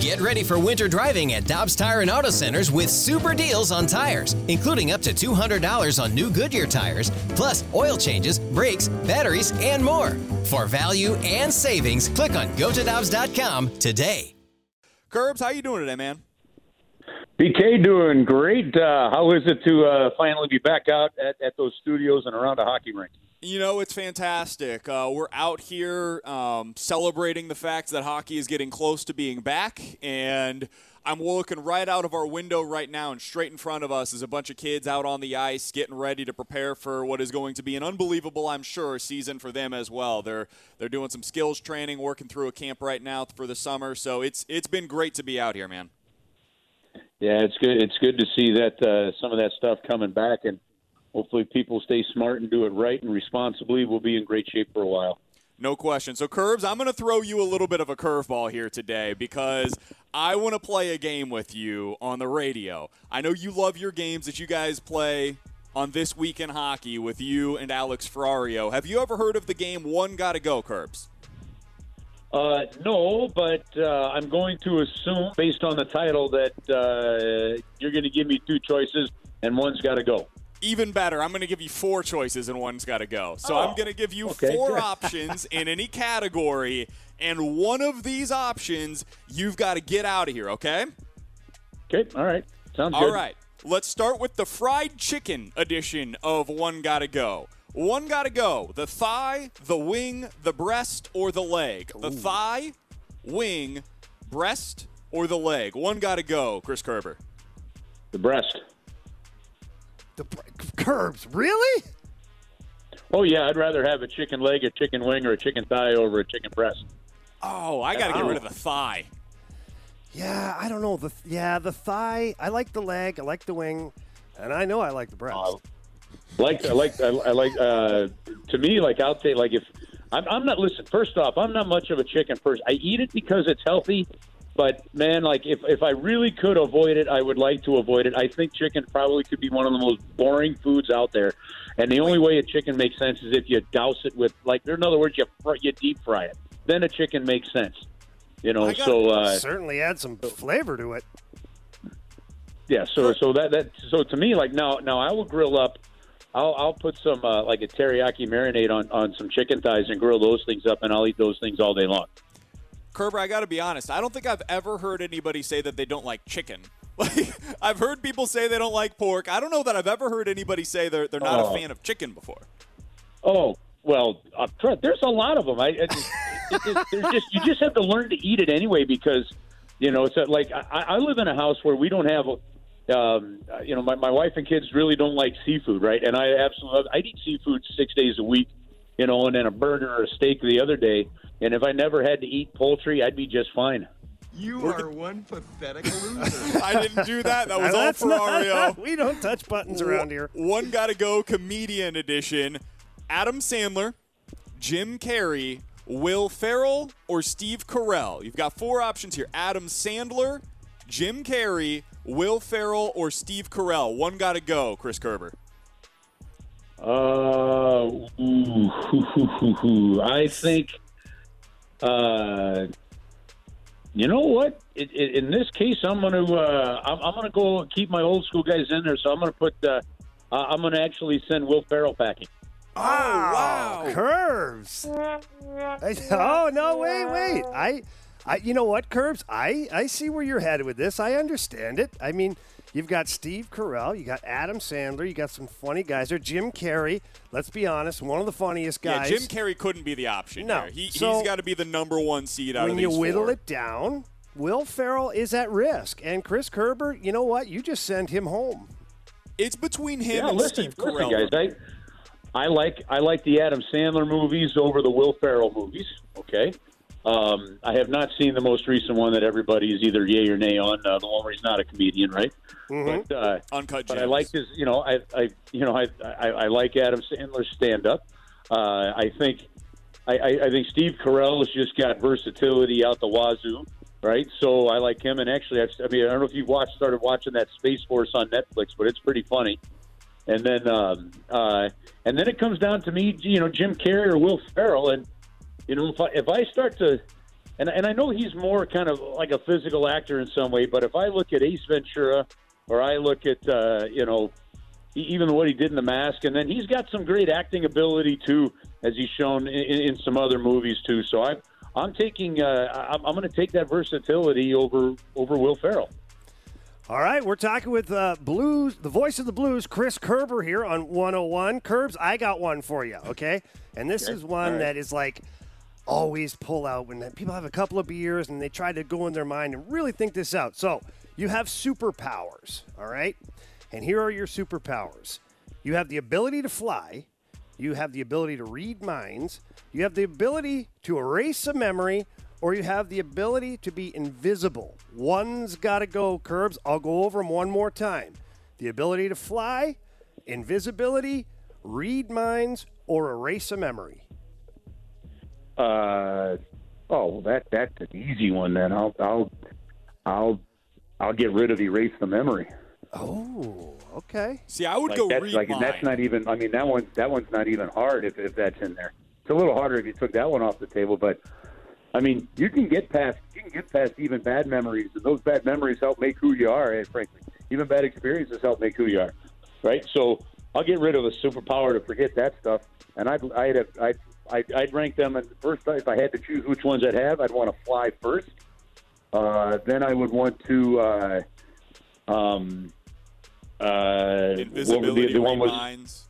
Get ready for winter driving at Dobbs Tire and Auto Centers with super deals on tires, including up to $200 on new Goodyear tires, plus oil changes, brakes, batteries, and more. For value and savings, click on gotodobbs.com today. Curbs, how you doing today, man? BK doing great. Uh, how is it to uh, finally be back out at, at those studios and around a hockey rink? You know, it's fantastic. Uh, we're out here um, celebrating the fact that hockey is getting close to being back, and I'm looking right out of our window right now, and straight in front of us is a bunch of kids out on the ice getting ready to prepare for what is going to be an unbelievable, I'm sure, season for them as well. They're they're doing some skills training, working through a camp right now for the summer, so it's it's been great to be out here, man. Yeah, it's good. It's good to see that uh, some of that stuff coming back, and hopefully people stay smart and do it right and responsibly. We'll be in great shape for a while. No question. So, Curbs, I'm going to throw you a little bit of a curveball here today because I want to play a game with you on the radio. I know you love your games that you guys play on This Week in Hockey with you and Alex Ferrario. Have you ever heard of the game One Gotta Go, Curbs? Uh, no, but uh, I'm going to assume, based on the title, that uh, you're going to give me two choices and one's got to go. Even better, I'm going to give you four choices and one's got to go. So Oh, I'm going to give you okay, four good. options in any category, and one of these options you've got to get out of here, okay? Okay, all right. Sounds All good. right. Let's start with the fried chicken edition of One Gotta Go. One gotta go. The thigh, the wing, the breast, or the leg. The thigh, wing, breast, or the leg. One gotta go, Chris Kerber. The breast. The br- curbs, really? Oh, yeah, I'd rather have a chicken leg, a chicken wing, or a chicken thigh over a chicken breast. Oh, I gotta get Oh. rid of the thigh. Yeah, I don't know. The yeah, the thigh. I like the leg. I like the wing, and I know I like the breast. Oh, like I like I, I like uh to me like I'll say like if I'm, I'm not listen first off I'm not much of a chicken person I eat it because it's healthy but man like if if I really could avoid it I would like to avoid it I think chicken probably could be one of the most boring foods out there and the only way a chicken makes sense is if you douse it with like in other words you fr- you deep fry it then a chicken makes sense you know so uh certainly add some flavor to it. Yeah, so so that that so to me, like now now I will grill up. I'll I'll put some uh, like a teriyaki marinade on on some chicken thighs and grill those things up, and I'll eat those things all day long. Kerber, I gotta be honest. I don't think I've ever heard anybody say that they don't like chicken. Like I've heard people say they don't like pork. I don't know that I've ever heard anybody say they're they're not Oh. a fan of chicken before. Oh well, uh, there's a lot of them. I, I just, it, it, just you just have to learn to eat it anyway because you know it's a, like I, I live in a house where we don't have. Um, you know, my, my wife and kids really don't like seafood, right? And I absolutely, I eat seafood six days a week, you know, and then a burger or a steak the other day. And if I never had to eat poultry, I'd be just fine. You are one pathetic loser. I didn't do that. That was all That's not- we don't touch buttons around here. One gotta go comedian edition. Adam Sandler, Jim Carrey, Will Ferrell, or Steve Carell. You've got four options here: Adam Sandler, Jim Carrey, Will Ferrell, or Steve Carell. One gotta go, Chris Kerber. Uh, ooh, I think, uh, you know what? It, it, in this case, I'm going to uh, I'm, I'm going to go keep my old school guys in there. So I'm going to put uh, uh, I'm going to actually send Will Ferrell packing. Oh wow! Curbs. Oh no! Wait, wait. I, I. You know what, Curbs? I, I see where you're headed with this. I understand it. I mean, you've got Steve Carell, you got Adam Sandler, you got some funny guys there. Jim Carrey. Let's be honest, one of the funniest guys. Yeah, Jim Carrey couldn't be the option No. here. He, So- he's got to be the number one seed out of these when you whittle four. it down, Will Ferrell is at risk, and Chris Kerber, you know what? You just send him home. It's between him Yeah, and listen, Steve Carell. listen, guys. I, I like I like the Adam Sandler movies over the Will Ferrell movies. Okay, um, I have not seen the most recent one that everybody is either yay or nay on. Uh, the one where he's not a comedian, right? But uh, Uncut but I like his. You know, I, I you know I, I, I like Adam Sandler's stand up. Uh, I think I, I, I think Steve Carell has just got versatility out the wazoo, right? So I like him. And actually, I've, I mean, I don't know if you watched started watching that Space Force on Netflix, but it's pretty funny. And then um, uh, and then it comes down to me, you know, Jim Carrey or Will Ferrell, and you know, if I if I start to and, and I know he's more kind of like a physical actor in some way, but if I look at Ace Ventura or I look at, uh, you know, even what he did in The Mask, and then he's got some great acting ability too, as he's shown in, in some other movies too. So I'm I'm taking uh, I'm, I'm going to take that versatility over over Will Ferrell. All right, we're talking with uh, Blues, the voice of the Blues, Chris Kerber here on 101. Curbs, I got one for you, okay? And this is one right. that is like always pull out when people have a couple of beers and they try to go in their mind and really think this out. So you have superpowers, all right? And here are your superpowers you have the ability to fly, you have the ability to read minds, you have the ability to erase a memory, or you have the ability to be invisible. One's got to go, Curbs. I'll go over them one more time. The ability to fly, invisibility, read minds, or erase a memory. Uh, oh, that that's an easy one. Then I'll I'll I'll I'll get rid of erase the memory. Oh, okay. See, I would Like, go that's read like mine. that's not even. I mean, that one that one's not even hard if, if that's in there. It's a little harder if you took that one off the table, but I mean, you can get past you can get past even bad memories, and those bad memories help make who you are. And frankly, even bad experiences help make who you are, right? So I'll get rid of a superpower to forget that stuff, and I'd I'd have, I'd, I'd I'd rank them. And first, if I had to choose which ones I'd have, I'd want to fly first. Uh, then I would want to. Uh, um, uh, what would be- Invisibility, the one read was minds.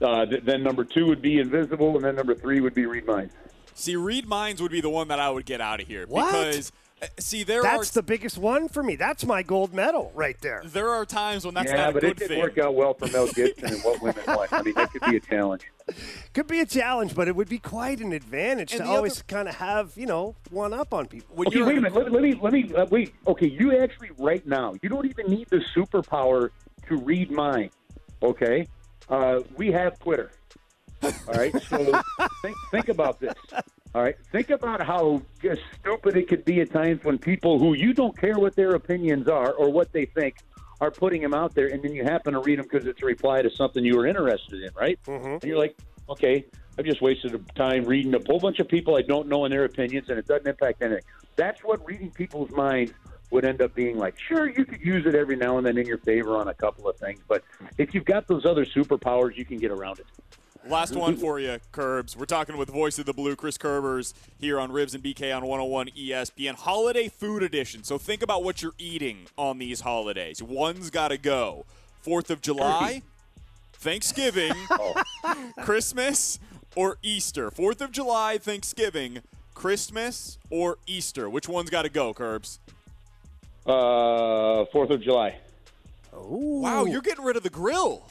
uh, th- then number two would be invisible, and then number three would be read minds. See, read minds would be the one that I would get out of here What? because see there That's are the biggest one for me. That's my gold medal right there. there are times when that's yeah, not a but it didn't work out well for Mel Gibson and what women want. I mean, that could be a challenge. Could be a challenge, but it would be quite an advantage And to the other- always kind of have, you know, one up on people. When Okay, you're wait a minute. Let, let me let me uh, wait. Okay, you actually right now you don't even need the superpower to read mine. Okay, uh, we have Twitter. All right, so think think about this. All right, think about how just stupid it could be at times when people who you don't care what their opinions are or what they think are putting them out there, and then you happen to read them because it's a reply to something you were interested in, right? Mm-hmm. And you're like, okay, I've just wasted time reading a whole bunch of people I don't know and their opinions, and it doesn't impact anything. That's what reading people's minds would end up being like. Sure, you could use it every now and then in your favor on a couple of things, but if you've got those other superpowers, you can get around it. Last one for you, Curbs. We're talking with Voice of the Blue, Chris Curbers, here on Ribs and BK on 101 ESPN. Holiday Food Edition. So think about what you're eating on these holidays. One's got to go. Fourth of July, Thanksgiving, Christmas, or Easter. Fourth of July, Thanksgiving, Christmas, or Easter. Which one's got to go, Curbs? Uh, Fourth of July. Wow, you're getting rid of the grill.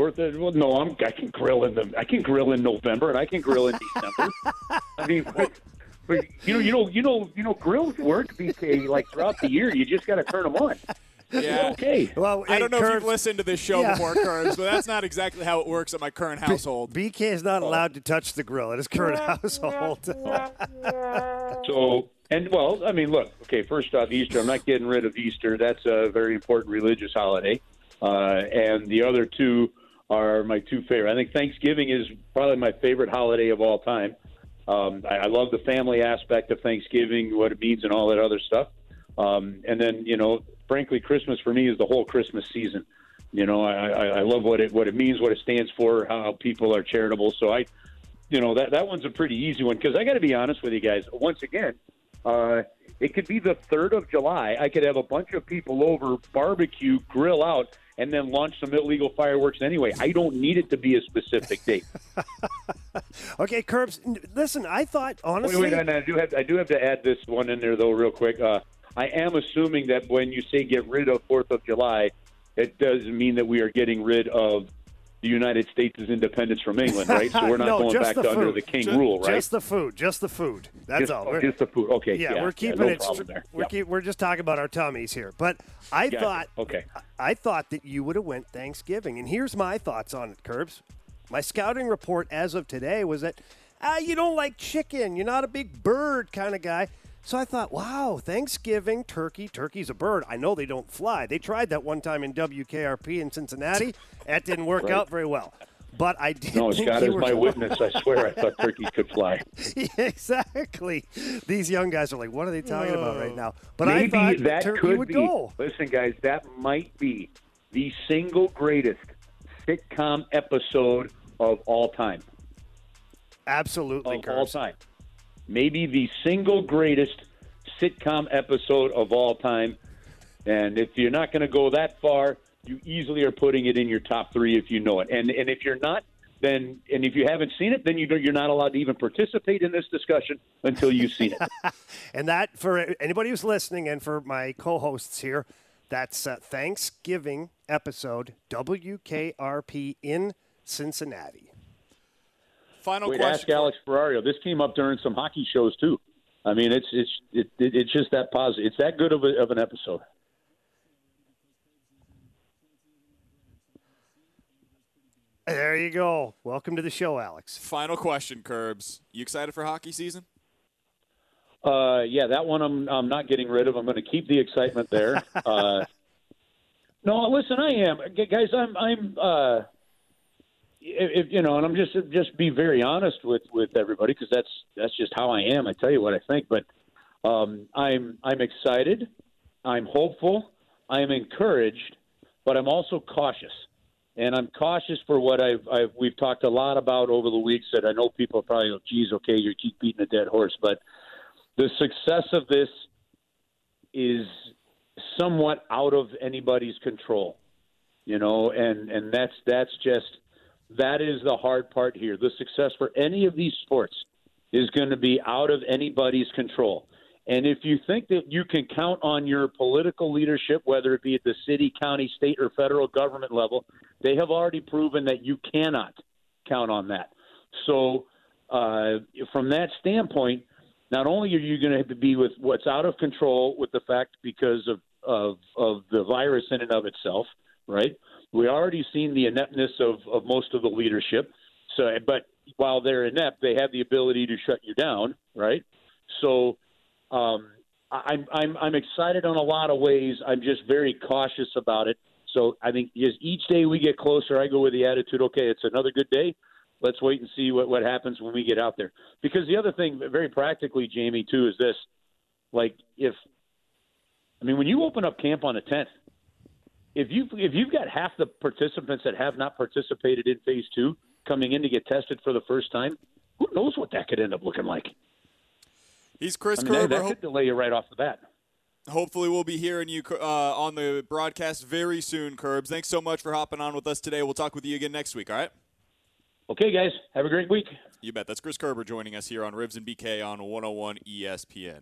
Fourth of well, no, I'm I can grill in the I can grill in November and I can grill in December. I mean, but, but you know, you know, you know, you know, grills work BK like throughout the year. You just got to turn them on. Yeah. Okay. Well, I don't know if you've listened to this show Yeah. before, Curbs, but that's not exactly how it works at my current household. BK is not allowed to touch the grill at his current household. So, and well, I mean, look, okay, first off, Easter, I'm not getting rid of Easter. That's a very important religious holiday. Uh, and the other two are my two favorite. I think Thanksgiving is probably my favorite holiday of all time. Um, I, I love the family aspect of Thanksgiving, what it means, and all that other stuff. Um, and then, you know, frankly, Christmas for me is the whole Christmas season. You know, I, I, I love what it what it means, what it stands for, how people are charitable. So I, you know, that that one's a pretty easy one because I got to be honest with you guys. Once again, uh, it could be the third of July. I could have a bunch of people over, barbecue, grill out, and then launch some illegal fireworks anyway. I don't need it to be a specific date. okay, Curbs. Listen, I thought honestly. Wait, wait, I do have I do have to add this one in there though, real quick. Uh, I am assuming that when you say get rid of Fourth of July, it doesn't mean that we are getting rid of the United States' is independence from England, right? So we're not no, going back to food. under the king Ju- rule, right? Just the food. Just the food. That's just, all. We're- just the food. Okay. yeah, Yeah, we're keeping no it. there. We're Yeah. keep, we're just talking about our tummies here. But I thought. Okay. I thought that you would have went Thanksgiving, and here's my thoughts on it, Curbs. My scouting report as of today was that ah, you don't like chicken. You're not a big bird kind of guy. So I thought, wow, Thanksgiving turkey. Turkey's a bird. I know they don't fly. They tried that one time in WKRP in Cincinnati. That didn't work Right. out very well. But I did. No, think Scott is were- my witness. I swear, I thought turkeys could fly. exactly. These young guys are like, what are they talking about right now? But Maybe I thought that turkey could would be. go. Listen, guys, that might be the single greatest sitcom episode of all time. Absolutely, Of all time. Maybe the single greatest sitcom episode of all time. And if you're not going to go that far, you easily are putting it in your top three if you know it. And and if you're not, then and if you haven't seen it, then you you're not allowed to even participate in this discussion until you've seen it. And that, for anybody who's listening and for my co hosts here, that's Thanksgiving episode WKRP in Cincinnati. Final Wait, question. ask Alex Ferrario. This came up during some hockey shows too. I mean, it's it's it, it, it's just that positive. It's that good of, a, of an episode. There you go. Welcome to the show, Alex. Final question, Curbs. You excited for hockey season? Uh, yeah, that one I'm I'm not getting rid of. I'm going to keep the excitement there. uh, no, listen, I am, guys. I'm I'm uh, if, you know, and I'm just just be very honest with with everybody because that's that's just how I am. I tell you what I think, but um, I'm I'm excited. I'm hopeful. I am encouraged, but I'm also cautious. And I'm cautious for what I've, I've we've talked a lot about over the weeks. That I know people are probably, go, geez, okay, you keep beating a dead horse, but the success of this is somewhat out of anybody's control, you know, and and that's that's just that is the hard part here. The success for any of these sports is going to be out of anybody's control. And if you think that you can count on your political leadership, whether it be at the city, county, state, or federal government level, they have already proven that you cannot count on that. So, uh, from that standpoint, not only are you going to have to be with what's out of control with the fact because of, of, of the virus in and of itself, right? We already seen the ineptness of, of most of the leadership. So, but while they're inept, they have the ability to shut you down, right? So, um, I'm I'm I'm excited on a lot of ways. I'm just very cautious about it. So I think as each day we get closer, I go with the attitude, okay, it's another good day. Let's wait and see what what happens when we get out there. Because the other thing, very practically, Jamie, too, is this: like if I mean, when you open up camp on the 10th, if you if you've got half the participants that have not participated in phase two coming in to get tested for the first time, who knows what that could end up looking like? He's Chris I mean, Kerber. that Ho- could delay you right off the bat. hopefully, we'll be hearing you uh, on the broadcast very soon, Curbs. Thanks so much for hopping on with us today. We'll talk with you again next week, all right? Okay, guys, have a great week. You bet. That's Chris Kerber joining us here on Ribs and BK on 101 ESPN.